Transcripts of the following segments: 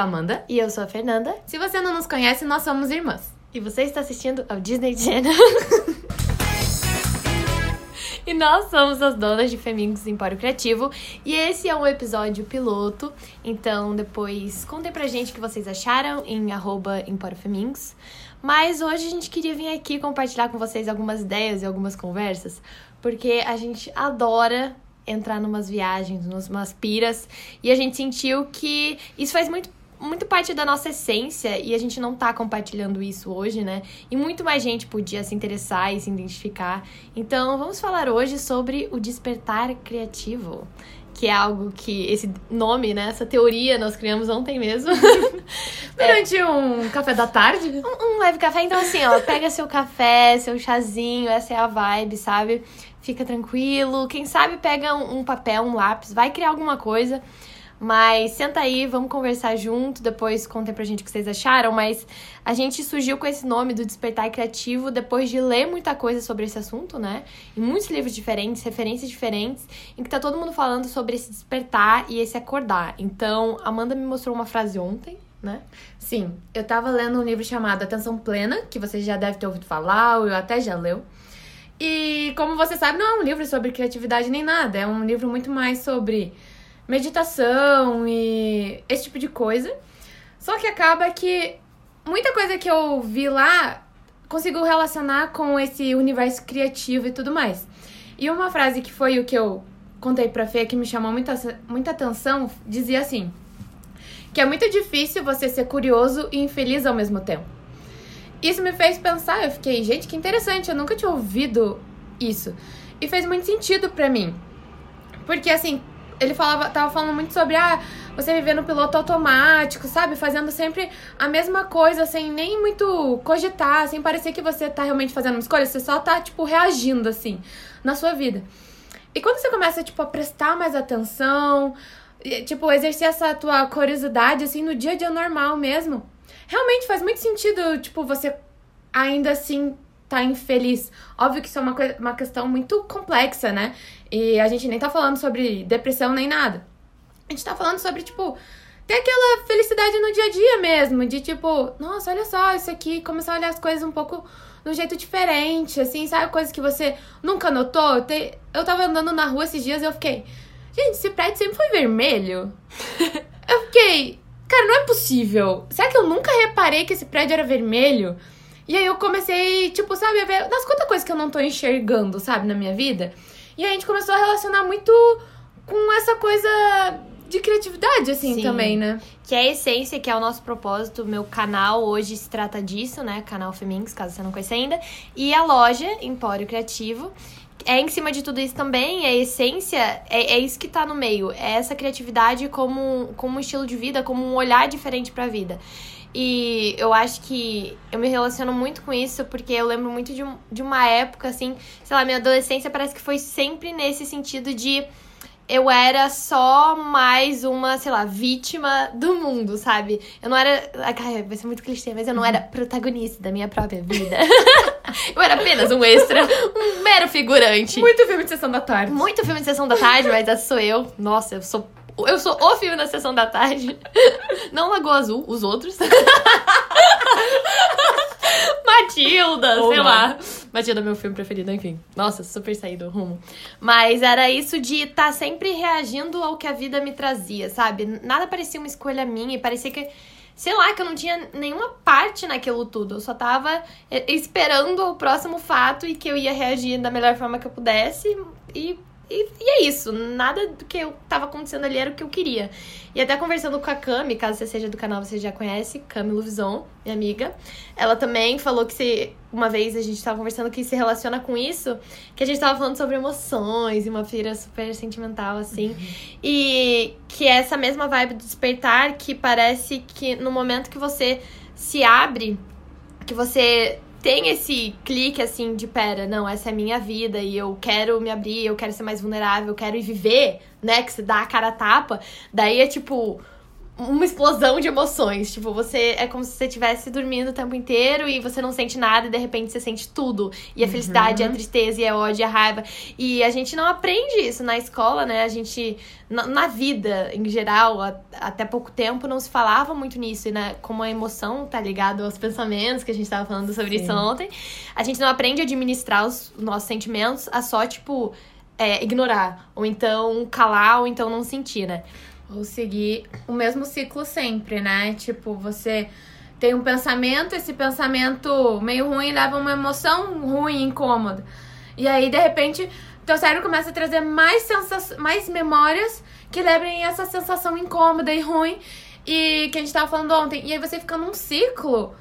a Amanda. E eu sou a Fernanda. Se você não nos conhece, nós somos irmãs. E você está assistindo ao Disney Channel. e nós somos as donas de Femingos Empório Criativo. E esse é um episódio piloto. Então, depois contem pra gente o que vocês acharam em arroba Empório. Mas hoje a gente queria vir aqui compartilhar com vocês algumas ideias e algumas conversas. Porque a gente adora entrar numas viagens, numas piras. E a gente sentiu que isso faz muito muito parte da nossa essência e a gente não tá compartilhando isso hoje, né? E muito mais gente podia se interessar e se identificar. Então, vamos falar hoje sobre o despertar criativo, que é algo que esse nome, né, essa teoria nós criamos ontem mesmo. Durante é. um café da tarde? Um, um leve café, então assim, ó, pega seu café, seu chazinho, essa é a vibe, sabe? Fica tranquilo. Quem sabe pega um, um papel, um lápis, vai criar alguma coisa. Mas senta aí, vamos conversar junto, depois contem pra gente o que vocês acharam. Mas a gente surgiu com esse nome do Despertar Criativo depois de ler muita coisa sobre esse assunto, né? Em muitos livros diferentes, referências diferentes, em que tá todo mundo falando sobre esse despertar e esse acordar. Então, Amanda me mostrou uma frase ontem, né? Sim, eu tava lendo um livro chamado Atenção Plena, que você já deve ter ouvido falar, ou eu até já leu. E como você sabe, não é um livro sobre criatividade nem nada, é um livro muito mais sobre meditação e esse tipo de coisa. Só que acaba que muita coisa que eu vi lá consigo relacionar com esse universo criativo e tudo mais. E uma frase que foi o que eu contei pra Fê que me chamou muita, muita atenção dizia assim: que é muito difícil você ser curioso e infeliz ao mesmo tempo. Isso me fez pensar, eu fiquei, gente, que interessante, eu nunca tinha ouvido isso. E fez muito sentido para mim. Porque assim, ele falava, tava falando muito sobre ah, você viver no piloto automático, sabe? Fazendo sempre a mesma coisa, sem nem muito cogitar, sem parecer que você tá realmente fazendo uma escolha, você só tá, tipo, reagindo, assim, na sua vida. E quando você começa, tipo, a prestar mais atenção, tipo, exercer essa tua curiosidade, assim, no dia a dia normal mesmo, realmente faz muito sentido, tipo, você ainda assim tá infeliz. Óbvio que isso é uma, uma questão muito complexa, né? E a gente nem tá falando sobre depressão nem nada. A gente tá falando sobre, tipo, ter aquela felicidade no dia a dia mesmo, de tipo, nossa, olha só isso aqui, começar a olhar as coisas um pouco de um jeito diferente, assim, sabe? Coisas que você nunca notou. Eu tava andando na rua esses dias e eu fiquei, gente, esse prédio sempre foi vermelho? eu fiquei, cara, não é possível. Será que eu nunca reparei que esse prédio era vermelho? E aí eu comecei, tipo, sabe, a ver nas quantas coisas que eu não tô enxergando, sabe, na minha vida. E a gente começou a relacionar muito com essa coisa de criatividade, assim, Sim. também, né? Que é a essência, que é o nosso propósito. Meu canal hoje se trata disso, né? Canal Femings, caso você não conheça ainda. E a loja, Empório Criativo. É em cima de tudo isso também, a essência é, é isso que tá no meio. É essa criatividade como, como um estilo de vida, como um olhar diferente pra vida. E eu acho que eu me relaciono muito com isso, porque eu lembro muito de, de uma época, assim, sei lá, minha adolescência parece que foi sempre nesse sentido de eu era só mais uma, sei lá, vítima do mundo, sabe? Eu não era. Ai, vai ser muito clichê, mas eu não era protagonista da minha própria vida. eu era apenas um extra, um mero figurante. Muito filme de sessão da tarde. Muito filme de sessão da tarde, mas essa sou eu. Nossa, eu sou eu sou o filme da sessão da tarde. Não Lagoa Azul, os outros. Matilda, sei lá. Matilda é meu filme preferido, enfim. Nossa, super saí do rumo. Mas era isso de estar tá sempre reagindo ao que a vida me trazia, sabe? Nada parecia uma escolha minha e parecia que sei lá, que eu não tinha nenhuma parte naquilo tudo. Eu só tava esperando o próximo fato e que eu ia reagir da melhor forma que eu pudesse. E e, e, é isso, nada do que eu tava acontecendo ali era o que eu queria. E até conversando com a Cami, caso você seja do canal, você já conhece, Cami Luvison, minha amiga. Ela também falou que se uma vez a gente tava conversando que se relaciona com isso, que a gente tava falando sobre emoções e uma feira super sentimental, assim. Uhum. E que é essa mesma vibe do despertar que parece que no momento que você se abre, que você tem esse clique assim de pera, não, essa é minha vida e eu quero me abrir, eu quero ser mais vulnerável, eu quero ir viver, né? Que se dá a cara a tapa, daí é tipo uma explosão de emoções. Tipo, você é como se você estivesse dormindo o tempo inteiro e você não sente nada e de repente você sente tudo. E a Uhum. felicidade, a tristeza, e a ódio, e a raiva. E a gente não aprende isso na escola, né? A gente, na, na vida em geral, a- até pouco tempo, não se falava muito nisso. E né, como a emoção tá ligada aos pensamentos, que a gente tava falando sobre Sim. isso ontem, a gente não aprende a administrar os nossos sentimentos a só, tipo, é, ignorar. Ou então calar, ou então não sentir, né? Ou seguir o mesmo ciclo sempre, né? Tipo, você tem um pensamento, esse pensamento meio ruim leva uma emoção ruim, incômoda. E aí, de repente, teu cérebro começa a trazer mais, mais memórias que lembrem essa sensação incômoda e ruim. E que a gente tava falando ontem. E aí você fica num ciclo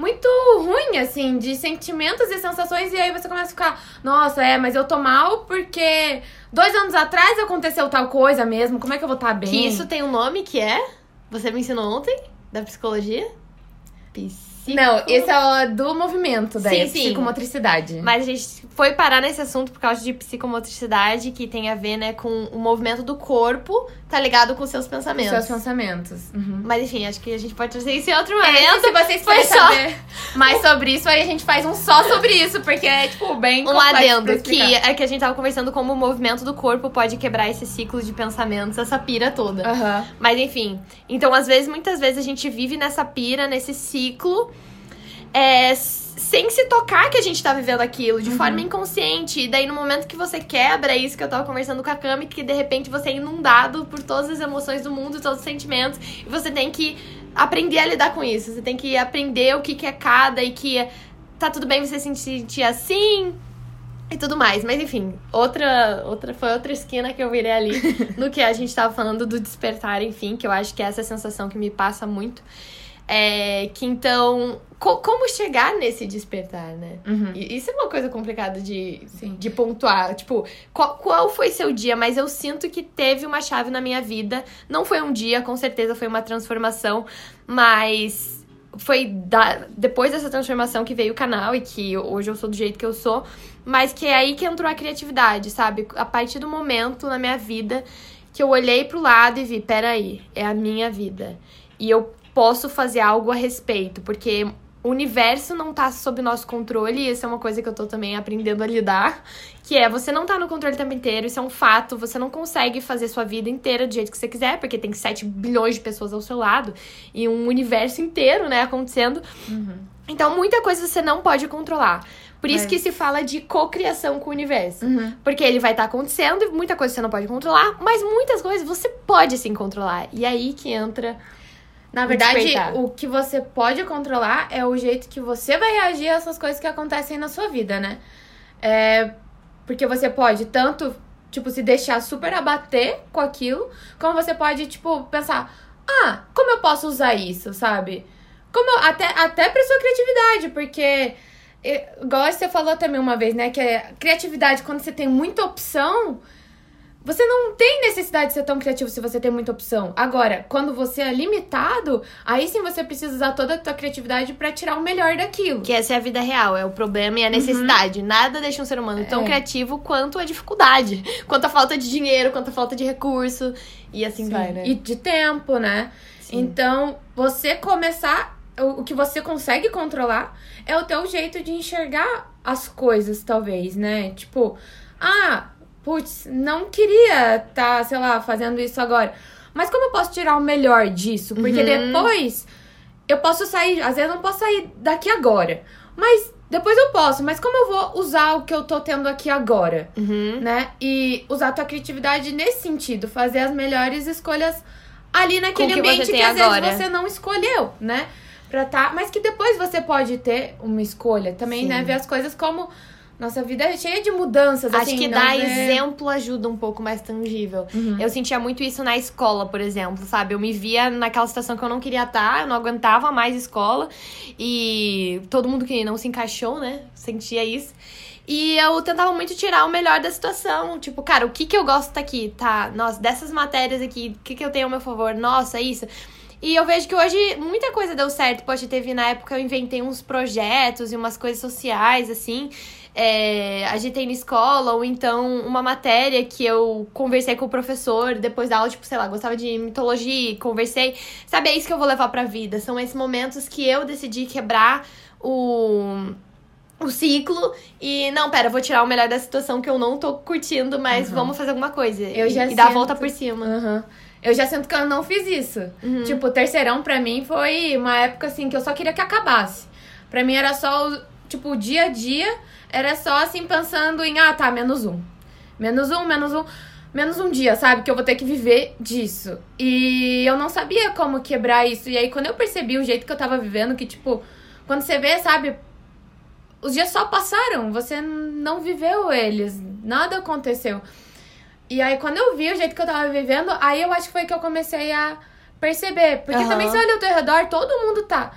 muito ruim, assim, de sentimentos e sensações. E aí você começa a ficar, nossa, é, mas eu tô mal porque dois anos atrás aconteceu tal coisa mesmo. Como é que eu vou estar bem? Que isso tem um nome que é. Você me ensinou ontem, da psicologia? Psico... Não, esse é o do movimento, daí, Sim, sim. psicomotricidade. Mas a gente foi parar nesse assunto por causa de psicomotricidade, que tem a ver, né, com o movimento do corpo, tá ligado com os seus pensamentos. Seus pensamentos. Uhum. Mas enfim, acho que a gente pode trazer isso em outro É, momento. se vocês foi só- saber mais sobre isso, aí a gente faz um só sobre isso, porque é, tipo, bem Um adendo, que é que a gente tava conversando como o movimento do corpo pode quebrar esse ciclo de pensamentos, essa pira toda. Aham. Mas enfim. Então, às vezes, muitas vezes a gente vive nessa pira, nesse ciclo, é, sem se tocar que a gente tá vivendo aquilo, de forma inconsciente. E daí, no momento que você quebra é isso que eu tava conversando com a Cami, que de repente você é inundado por todas as emoções do mundo, todos os sentimentos, e você tem que aprender a lidar com isso. Você tem que aprender o que, que é cada e que tá tudo bem você se sentir assim. E tudo mais, mas enfim, outra, outra foi outra esquina que eu virei ali no que a gente tava falando do despertar, enfim, que eu acho que é essa sensação que me passa muito. É que então, co- como chegar nesse despertar, né? Uhum. Isso é uma coisa complicada de, Sim. de pontuar. Tipo, qual, qual foi seu dia? Mas eu sinto que teve uma chave na minha vida. Não foi um dia, com certeza foi uma transformação, mas foi da- depois dessa transformação que veio o canal e que hoje eu sou do jeito que eu sou. Mas que é aí que entrou a criatividade, sabe? A partir do momento na minha vida que eu olhei pro lado e vi, peraí, é a minha vida. E eu posso fazer algo a respeito, porque o universo não tá sob nosso controle, e isso é uma coisa que eu tô também aprendendo a lidar, que é você não tá no controle o tempo inteiro, isso é um fato, você não consegue fazer sua vida inteira do jeito que você quiser, porque tem 7 bilhões de pessoas ao seu lado e um universo inteiro, né, acontecendo. Então, muita coisa você não pode controlar. Por isso Mas- que se fala de cocriação com o universo. Uhum. Porque ele vai estar acontecendo e muita coisa você não pode controlar, mas muitas coisas você pode sim controlar. E aí que entra. Na verdade, o que você pode controlar é o jeito que você vai reagir a essas coisas que acontecem na sua vida, né? É, porque você pode tanto, tipo, se deixar super abater com aquilo, como você pode, tipo, pensar, ah, como eu posso usar isso, sabe? Como eu- até, até pra sua criatividade, porque. Igual você falou também uma vez, né? Que é criatividade, quando você tem muita opção, você não tem necessidade de ser tão criativo se você tem muita opção. Agora, quando você é limitado, aí sim você precisa usar toda a tua criatividade pra tirar o melhor daquilo. Que essa é a vida real, é o problema e a necessidade. Nada deixa um ser humano tão É. criativo quanto a dificuldade. Quanto a falta de dinheiro, quanto a falta de recurso. E assim vai, né? E de tempo, né? Sim. Então, você começar. O o que você consegue controlar é o teu jeito de enxergar as coisas, talvez, né? Tipo, ah, putz, não queria tá, sei lá, fazendo isso agora. Mas como eu posso tirar o melhor disso? Porque Uhum. depois eu posso sair, às vezes eu não posso sair daqui agora. Mas depois eu posso. Mas como eu vou usar o que eu tô tendo aqui agora? Uhum. né? E usar a tua criatividade nesse sentido, fazer as melhores escolhas ali naquele que ambiente que às agora. vezes você não escolheu, né? Pra tá, mas que depois você pode ter uma escolha também, Sim. né? Ver as coisas como nossa vida é cheia de mudanças, Acho assim, que não dar ver- exemplo ajuda um pouco mais tangível. Uhum. Eu sentia muito isso na escola, por exemplo, sabe? Eu me via naquela situação que eu não queria estar, eu não aguentava mais escola. E todo mundo que não se encaixou, né? Sentia isso. E eu tentava muito tirar o melhor da situação. Tipo, cara, o que que eu gosto aqui? Tá, nossa, dessas matérias aqui, o que que eu tenho ao meu favor? Nossa, isso. E eu vejo que hoje muita coisa deu certo. Poxa, teve na época eu inventei uns projetos e umas coisas sociais, assim. É, agitei na escola, ou então uma matéria que eu conversei com o professor depois da aula, tipo, sei lá, gostava de mitologia, conversei. Sabe, é isso que eu vou levar pra vida. São esses momentos que eu decidi quebrar o o ciclo e não, pera, vou tirar o melhor da situação que eu não tô curtindo, mas Uhum. vamos fazer alguma coisa. Eu e, já e dar a volta por cima. Aham. Eu já sinto que eu não fiz isso. Uhum. Tipo, o terceirão pra mim foi uma época assim que eu só queria que acabasse. Pra mim era só, tipo, o dia a dia era só assim pensando em, ah, tá, menos um. Menos um, menos um. Menos um dia, sabe? Que eu vou ter que viver disso. E eu não sabia como quebrar isso. E aí, quando eu percebi o jeito que eu tava vivendo, que, tipo, quando você vê, sabe, os dias só passaram, você não viveu eles, nada aconteceu. E aí, quando eu vi o jeito que eu tava vivendo, aí eu acho que foi que eu comecei a perceber. Porque Aham. também, se olha ao teu redor, todo mundo tá,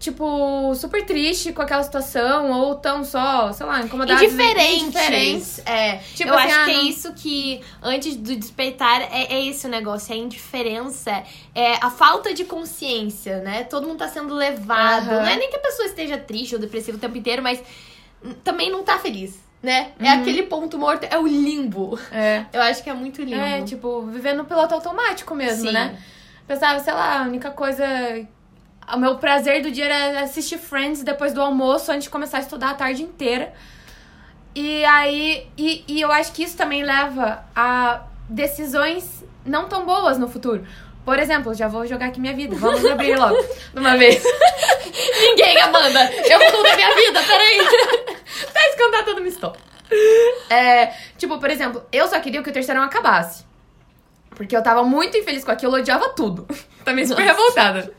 tipo, super triste com aquela situação, ou tão só, sei lá, incomodados. Indiferentes. indiferentes. É, Tipo eu assim, acho ah, que é não- isso que, antes do despertar, é, é esse o negócio, é a indiferença, é a falta de consciência, né? Todo mundo tá sendo levado. Aham. Não é nem que a pessoa esteja triste ou depressiva o tempo inteiro, mas também não tá feliz, né? É Uhum. aquele ponto morto, é o limbo. É. Eu acho que é muito limbo. É, tipo, vivendo no piloto automático mesmo, Sim. né? Pensava, sei lá, a única coisa. O meu prazer do dia era assistir Friends depois do almoço, antes de começar a estudar a tarde inteira. E aí. E, e eu acho que isso também leva a decisões não tão boas no futuro. Por exemplo, já vou jogar aqui minha vida. Vamos abrir logo. De uma vez. Ninguém, Amanda! Eu vou contar minha vida, peraí! Tá escondendo toda uma história. É, tipo, por exemplo, eu só queria que o terceirão acabasse. Porque eu tava muito infeliz com aquilo, eu odiava tudo. Também super Nossa. revoltada.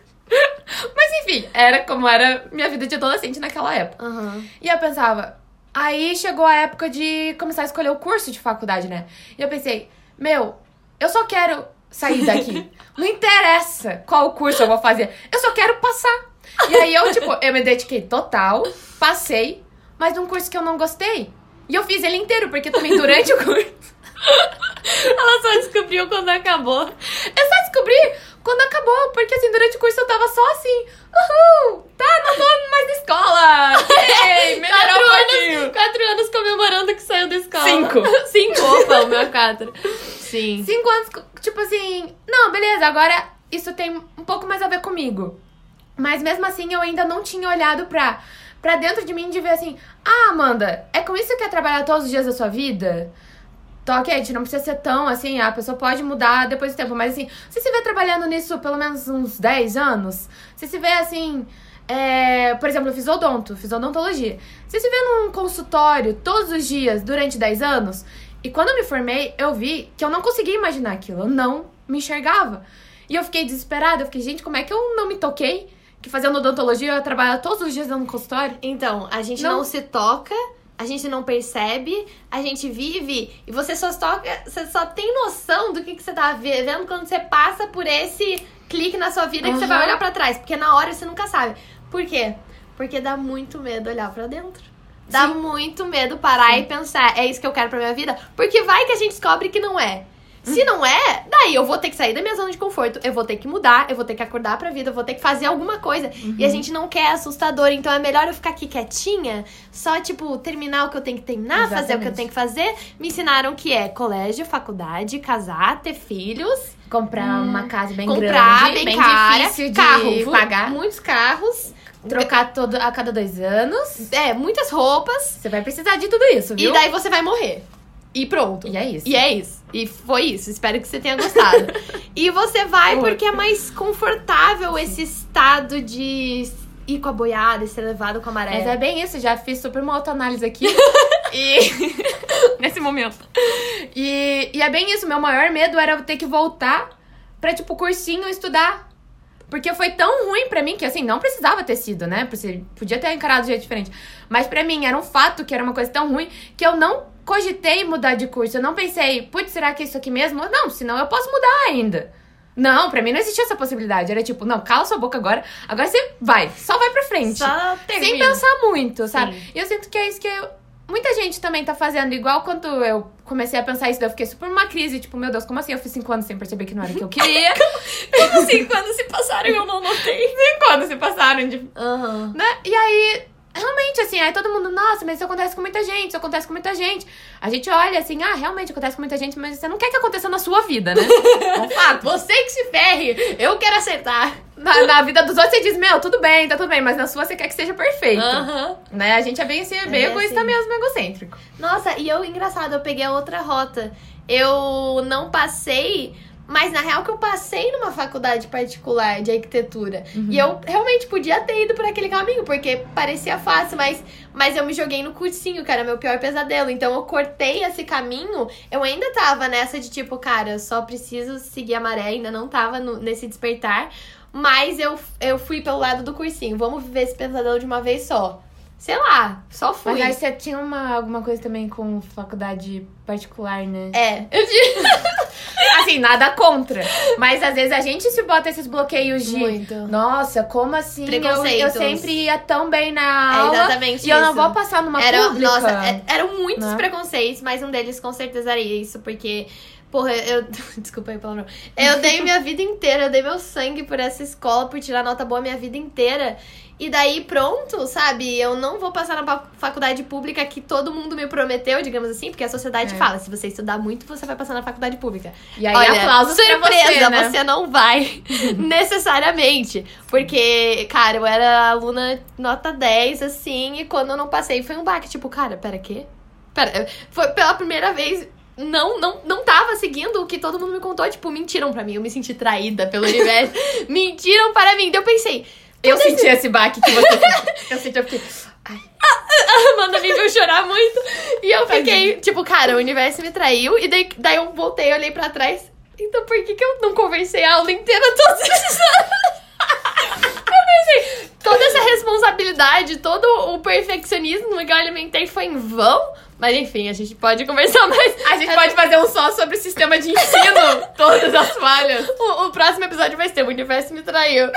Mas enfim, era como era minha vida de adolescente naquela época. Aham. E eu pensava, aí chegou a época de começar a escolher o curso de faculdade, né? E eu pensei, meu, eu só quero sair daqui. Não interessa qual curso eu vou fazer, eu só quero passar. E aí eu, tipo, eu me dediquei total, passei, mas num curso que eu não gostei. E eu fiz ele inteiro, porque também durante o curso. Ela só descobriu quando acabou. Eu só descobri quando acabou, porque assim, durante o curso eu tava só assim, uhul, tá, não tô mais na escola. Ei, melhorou Quatro um pouquinho. anos, quatro anos comemorando que saiu da escola. Cinco. Cinco, opa, o meu é quatro. Sim. Cinco anos, tipo assim, não, beleza, agora isso tem um pouco mais a ver comigo. Mas mesmo assim, eu ainda não tinha olhado pra, pra dentro de mim de ver assim, ah, Amanda, é com isso que você quer trabalhar todos os dias da sua vida? Tá ok, a gente não precisa ser tão assim, a pessoa pode mudar depois do tempo, mas assim, você se vê trabalhando nisso pelo menos uns 10 anos? Você se vê assim, é, por exemplo, eu fiz odonto, fiz odontologia. Você se vê num consultório todos os dias durante 10 anos? E quando eu me formei, eu vi que eu não conseguia imaginar aquilo, eu não me enxergava. E eu fiquei desesperada, eu fiquei, gente, como é que eu não me toquei? Que fazendo odontologia eu ia trabalhar todos os dias no consultório? Então, a gente não. Não. se toca, a gente não percebe, a gente vive e você só toca, você só tem noção do que, que você tá vivendo quando você passa por esse clique na sua vida que você vai olhar pra trás, porque na hora você nunca sabe. Por quê? Porque dá muito medo olhar pra dentro. Dá Sim. muito medo parar Sim. e pensar, é isso que eu quero pra minha vida? Porque vai que a gente descobre que não é. Se não é, daí eu vou ter que sair da minha zona de conforto, eu vou ter que mudar, eu vou ter que acordar pra vida, eu vou ter que fazer alguma coisa. E a gente não quer assustador, então é melhor eu ficar aqui quietinha, só, tipo, terminar o que eu tenho que terminar, fazer o que eu Exatamente. tenho que fazer. Me ensinaram que é colégio, faculdade, casar, ter filhos, Comprar uma casa bem comprar grande, bem, cara, difícil de carro, pagar. muitos carros, Trocar todo, a cada dois anos. é, muitas roupas, Você vai precisar de tudo isso, viu? e daí você vai morrer. E pronto. E é isso. E é isso. E foi isso. Espero que você tenha gostado. e você vai porque é mais confortável esse estado de ir com a boiada e ser levado com a maré. Mas é bem isso, já fiz super uma autoanálise aqui. e. Nesse momento. E, e é bem isso, meu maior medo era eu ter que voltar pra, tipo, cursinho estudar. Porque foi tão ruim pra mim que, assim, não precisava ter sido, né? Podia ter encarado de jeito diferente. Mas pra mim era um fato que era uma coisa tão ruim que eu não cogitei mudar de curso. Eu não pensei, putz, será que é isso aqui mesmo? Não, senão eu posso mudar ainda. Não, pra mim não existia essa possibilidade. Era tipo, não, cala sua boca agora. Agora você vai, só vai pra frente. Só Sem termina. pensar muito, sabe? Sim. E eu sinto que é isso que eu- muita gente também tá fazendo. Igual quando eu comecei a pensar isso, daí eu fiquei super numa crise. Tipo, meu Deus, como assim? Eu fiz cinco anos sem perceber que não era o que eu queria. Como assim? Quando se passaram eu não notei. cinco anos se passaram de... Aham. Né? E aí, realmente, assim, aí todo mundo, nossa, mas isso acontece com muita gente, isso acontece com muita gente. A gente olha assim, ah, realmente acontece com muita gente, mas você não quer que aconteça na sua vida, né? É um fato. Você que se ferre, eu quero acertar. Na, na vida dos outros você diz, meu, tudo bem, tá tudo bem, mas na sua você quer que seja perfeito. Aham. Né? A gente é bem assim, é bem É egoísta assim. mesmo, egocêntrico. Nossa, e eu, engraçado, eu peguei a outra rota. Eu não passei, mas na real que eu passei numa faculdade particular de arquitetura. E eu realmente podia ter ido por aquele caminho, porque parecia fácil, mas, mas eu me joguei no cursinho, que era meu pior pesadelo. Então eu cortei esse caminho. Eu ainda tava nessa de tipo, cara, eu só preciso seguir a maré, ainda não tava no- nesse despertar. Mas eu, eu fui pelo lado do cursinho. Vamos viver esse pesadelo de uma vez só. Sei lá, só fui. Mas aí você tinha uma, alguma coisa também com faculdade particular, né? É, eu digo. Assim, nada contra. Mas às vezes a gente se bota esses bloqueios de. Muito. Nossa, como assim? Eu, eu sempre ia tão bem na É aula. exatamente e eu não isso. vou passar numa Era, pública. nossa, é- eram muitos Né? preconceitos, mas um deles com certeza era isso, porque, porra, eu. Desculpa aí pelo nome. Eu dei minha vida inteira, eu dei meu sangue por essa escola, por tirar nota boa minha vida inteira. E daí, pronto, sabe? Eu não vou passar na faculdade pública que todo mundo me prometeu, digamos assim, porque a sociedade É. fala: se você estudar muito, você vai passar na faculdade pública. E aí, Olha, aplausos pra surpresa, você, né? não vai necessariamente. Porque, cara, eu era aluna nota 10, assim, e quando eu não passei foi um baque. Tipo, cara, pera, quê? Pera, foi pela primeira vez. Não, não, não tava seguindo o que todo mundo me contou. Tipo, mentiram pra mim. Eu me senti traída pelo universo. mentiram para mim. Daí eu pensei, Eu senti esse baque que você. Eu senti, eu fiquei. a Amanda me viu chorar muito. E eu fiquei, tipo, cara, o universo me traiu. E daí, daí eu voltei, olhei pra trás. Então por que, que eu não conversei a aula inteira todos esses anos? Eu pensei, toda essa responsabilidade, todo o perfeccionismo que eu alimentei foi em vão. Mas enfim, a gente pode conversar mais. A gente pode fazer um só sobre o sistema de ensino. todas as falhas. O, o próximo episódio vai ser O Universo Me Traiu.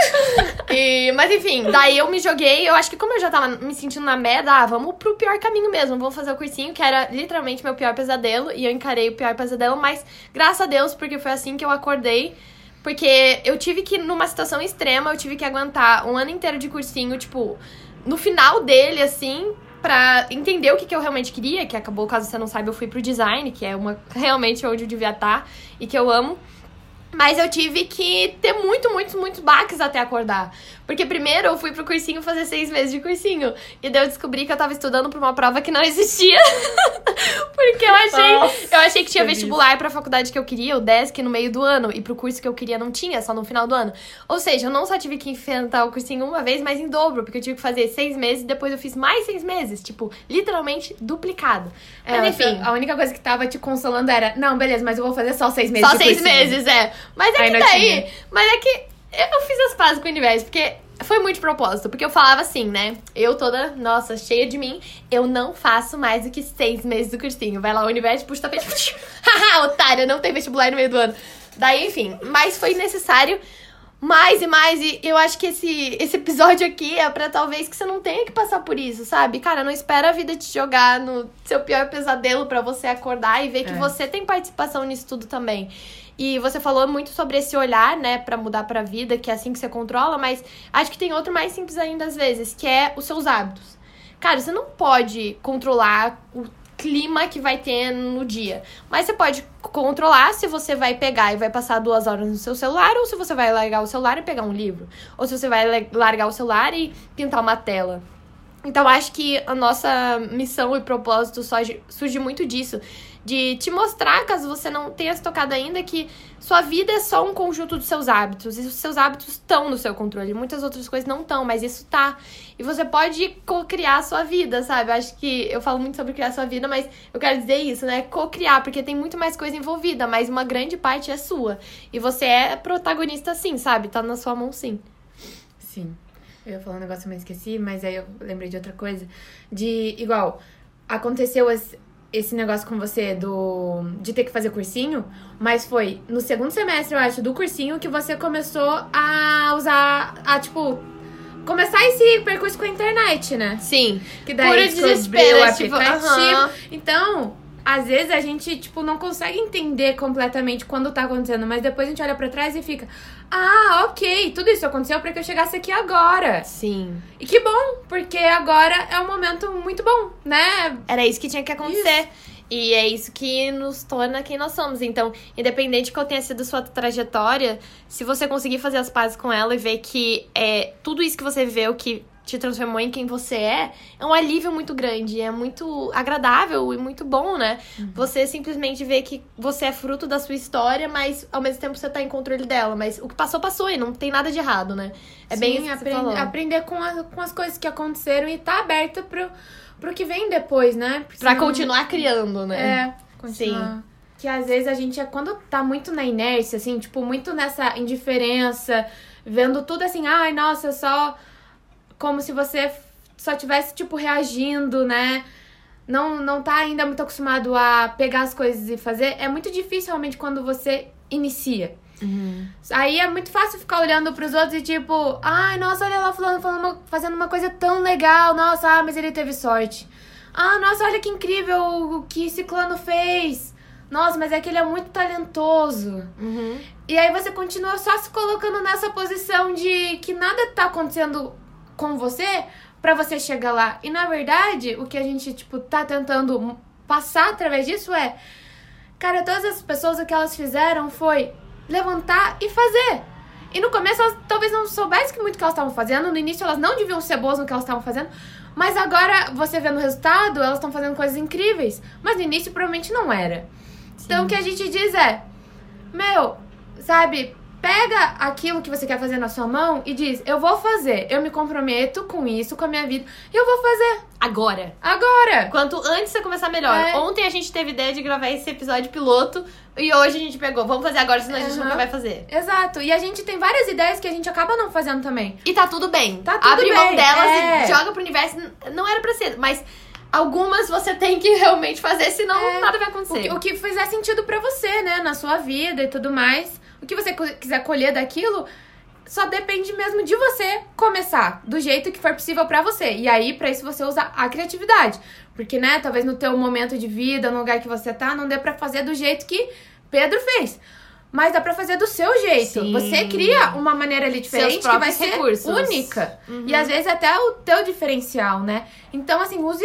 E, mas enfim, daí eu me joguei. Eu acho que como eu já tava me sentindo na merda, ah, vamos pro pior caminho mesmo. Vamos fazer o cursinho, que era literalmente meu pior pesadelo. E eu encarei o pior pesadelo, mas graças a Deus, porque foi assim que eu acordei. Porque eu tive que, numa situação extrema, eu tive que aguentar um ano inteiro de cursinho, tipo, no final dele, assim, pra entender o que, que eu realmente queria, que acabou, caso você não saiba, eu fui pro design, que é uma realmente onde eu devia estar e que eu amo. Mas eu tive que ter muito, muitos, muitos baques até acordar. Porque primeiro eu fui pro cursinho fazer seis meses de cursinho. E daí eu descobri que eu tava estudando pra uma prova que não existia. Porque eu achei, Nossa, eu achei que tinha vestibular pra faculdade que eu queria, o DESC, no meio do ano. E pro curso que eu queria não tinha, só no final do ano. Ou seja, eu não só tive que enfrentar o cursinho uma vez, mas em dobro. Porque eu tive que fazer seis meses e depois eu fiz mais seis meses. Tipo, literalmente duplicado. É, mas enfim. A única coisa que tava te consolando era: não, beleza, mas eu vou fazer só seis meses. Só de seis cursinho." meses, é. Mas é Aí que daí. tinha. Mas é que eu fiz as pazes com o universo, porque foi muito de propósito. Porque eu falava assim, né? Eu toda, nossa, cheia de mim, eu não faço mais do que seis meses do cursinho. Vai lá, o universo, puxa o tapete. Haha, otária, não tem vestibular no meio do ano. Daí, enfim, mas foi necessário mais e mais. E eu acho que esse, esse episódio aqui é pra talvez que você não tenha que passar por isso, sabe? Cara, não espera a vida te jogar no seu pior pesadelo pra você acordar e ver que É. você tem participação nisso tudo também. E você falou muito sobre esse olhar, né, pra mudar pra vida, que é assim que você controla, mas acho que tem outro mais simples ainda às vezes, que é os seus hábitos. Cara, você não pode controlar o clima que vai ter no dia. Mas você pode controlar se você vai pegar e vai passar duas horas no seu celular, ou se você vai largar o celular e pegar um livro. Ou se você vai largar o celular e pintar uma tela. Então, acho que a nossa missão e propósito surge, surge muito disso. De te mostrar, caso você não tenha se tocado ainda, que sua vida é só um conjunto dos seus hábitos. E os seus hábitos estão no seu controle. Muitas outras coisas não estão, mas isso tá. E você pode co-criar a sua vida, sabe? Acho que eu falo muito sobre criar a sua vida, mas eu quero dizer isso, né? Co-criar, porque tem muito mais coisa envolvida, mas uma grande parte é sua. E você é protagonista sim, sabe? Tá na sua mão sim. Sim. Eu ia falar um negócio, mas esqueci, mas aí eu lembrei de outra coisa. De, igual, aconteceu esse, esse negócio com você do de ter que fazer cursinho, mas foi no segundo semestre, eu acho, do cursinho que você começou a usar, a, tipo, começar esse percurso com a internet, né? Sim. Que daí Puro desespero, o é tipo, aham. Então, às vezes a gente, tipo, não consegue entender completamente quando tá acontecendo, mas depois a gente olha para trás e fica: "Ah, OK, tudo isso aconteceu para que eu chegasse aqui agora". Sim. E que bom, porque agora é um momento muito bom, né? Era isso que tinha que acontecer. Isso. E é isso que nos torna quem nós somos. Então, independente de qual tenha sido sua trajetória, se você conseguir fazer as pazes com ela e ver que é tudo isso que você viveu que te transformou em quem você é, é um alívio muito grande, é muito agradável e muito bom, né? Uhum. Você simplesmente vê que você é fruto da sua história, mas ao mesmo tempo você tá em controle dela. Mas o que passou, passou e não tem nada de errado, né? É Sim, bem aprend aprender com, a, com as coisas que aconteceram e tá aberta pro, pro que vem depois, né? Porque pra continuar criando, né? É, continuar. Sim. Que às vezes a gente, é, quando tá muito na inércia, assim, tipo, muito nessa indiferença, vendo tudo assim, ai, nossa, só como se você só tivesse, tipo, reagindo, né? Não, não tá ainda muito acostumado a pegar as coisas e fazer. É muito difícil realmente quando você inicia. Uhum. Aí é muito fácil ficar olhando pros outros e tipo, ai, nossa, olha lá fulano falando, fazendo uma coisa tão legal, nossa, ah, mas ele teve sorte. Ah, nossa, olha que incrível o que ciclano fez. Nossa, mas é que ele é muito talentoso. Uhum. E aí você continua só se colocando nessa posição de que nada tá acontecendo com você para você chegar lá. E na verdade, o que a gente, tipo, tá tentando passar através disso é. Cara, todas as pessoas o que elas fizeram foi levantar e fazer. E no começo elas talvez não soubessem muito o que elas estavam fazendo. No início elas não deviam ser boas no que elas estavam fazendo. Mas agora, você vendo o resultado, elas estão fazendo coisas incríveis. Mas no início provavelmente não era. Sim. Então o que a gente diz é: Meu, sabe, pega aquilo que você quer fazer na sua mão e diz: Eu vou fazer, eu me comprometo com isso, com a minha vida, e eu vou fazer. Agora. Agora. Quanto antes você começar melhor. É. Ontem a gente teve ideia de gravar esse episódio piloto e hoje a gente pegou. Vamos fazer agora, senão uhum. a gente nunca vai fazer. Exato. E a gente tem várias ideias que a gente acaba não fazendo também. E tá tudo bem. Tá tudo Abre bem. mão delas é. e joga pro universo. Não era pra ser, mas algumas você tem que realmente fazer, senão é. nada vai acontecer. O que, o que fizer sentido para você, né? Na sua vida e tudo mais o que você quiser colher daquilo, só depende mesmo de você começar do jeito que for possível para você. E aí, para isso você usa a criatividade. Porque, né, talvez no teu momento de vida, no lugar que você tá, não dê para fazer do jeito que Pedro fez. Mas dá pra fazer do seu jeito. Sim. Você cria uma maneira ali diferente que vai ser recursos. única. Uhum. E às vezes até o teu diferencial, né? Então, assim, use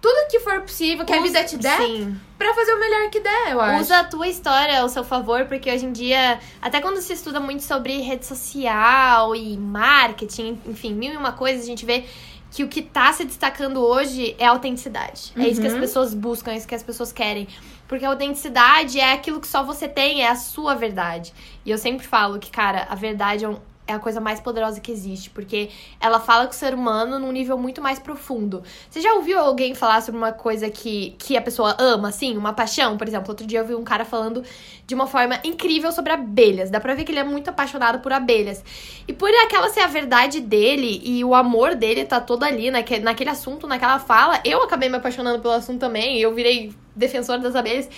tudo que for possível, que Usa, a vida te der, sim. pra fazer o melhor que der, eu acho. Usa a tua história ao seu favor, porque hoje em dia, até quando se estuda muito sobre rede social e marketing, enfim, mil e uma coisas, a gente vê que o que tá se destacando hoje é a autenticidade. Uhum. É isso que as uhum. pessoas buscam, é isso que as pessoas querem. Porque a autenticidade é aquilo que só você tem, é a sua verdade. E eu sempre falo que, cara, a verdade é um é a coisa mais poderosa que existe, porque ela fala com o ser humano num nível muito mais profundo. Você já ouviu alguém falar sobre uma coisa que, que a pessoa ama, assim, uma paixão? Por exemplo, outro dia eu vi um cara falando de uma forma incrível sobre abelhas. Dá pra ver que ele é muito apaixonado por abelhas. E por aquela ser a verdade dele e o amor dele tá todo ali naquele, naquele assunto, naquela fala, eu acabei me apaixonando pelo assunto também, eu virei defensora das abelhas.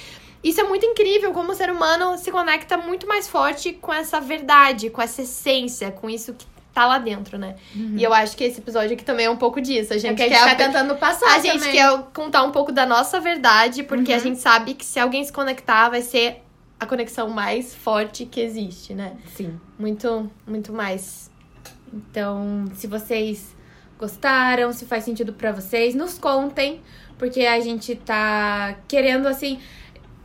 Isso é muito incrível, como o ser humano se conecta muito mais forte com essa verdade, com essa essência, com isso que tá lá dentro, né? Uhum. E eu acho que esse episódio aqui também é um pouco disso. A gente, é a gente quer tá tentando passar A gente quer contar um pouco da nossa verdade, porque uhum. a gente sabe que se alguém se conectar, vai ser a conexão mais forte que existe, né? Sim. Muito, muito mais. Então, se vocês gostaram, se faz sentido para vocês, nos contem, porque a gente tá querendo assim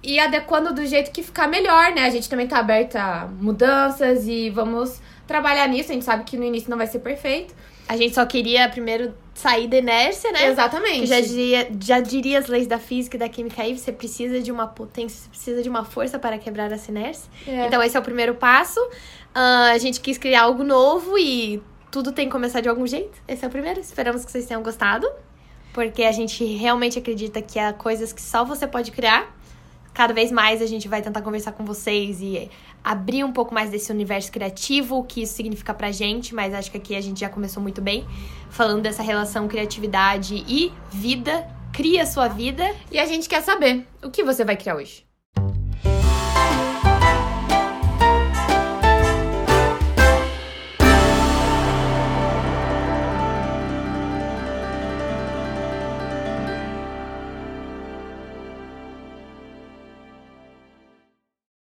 e adequando do jeito que ficar melhor, né? A gente também tá aberta a mudanças e vamos trabalhar nisso. A gente sabe que no início não vai ser perfeito. A gente só queria primeiro sair da inércia, né? Exatamente. Que já diria, já diria as leis da física e da química aí, você precisa de uma potência, você precisa de uma força para quebrar essa inércia. É. Então esse é o primeiro passo. Uh, a gente quis criar algo novo e tudo tem que começar de algum jeito. Esse é o primeiro. Esperamos que vocês tenham gostado. Porque a gente realmente acredita que há coisas que só você pode criar cada vez mais a gente vai tentar conversar com vocês e abrir um pouco mais desse universo criativo, o que isso significa pra gente, mas acho que aqui a gente já começou muito bem falando dessa relação criatividade e vida. Cria sua vida. E a gente quer saber o que você vai criar hoje.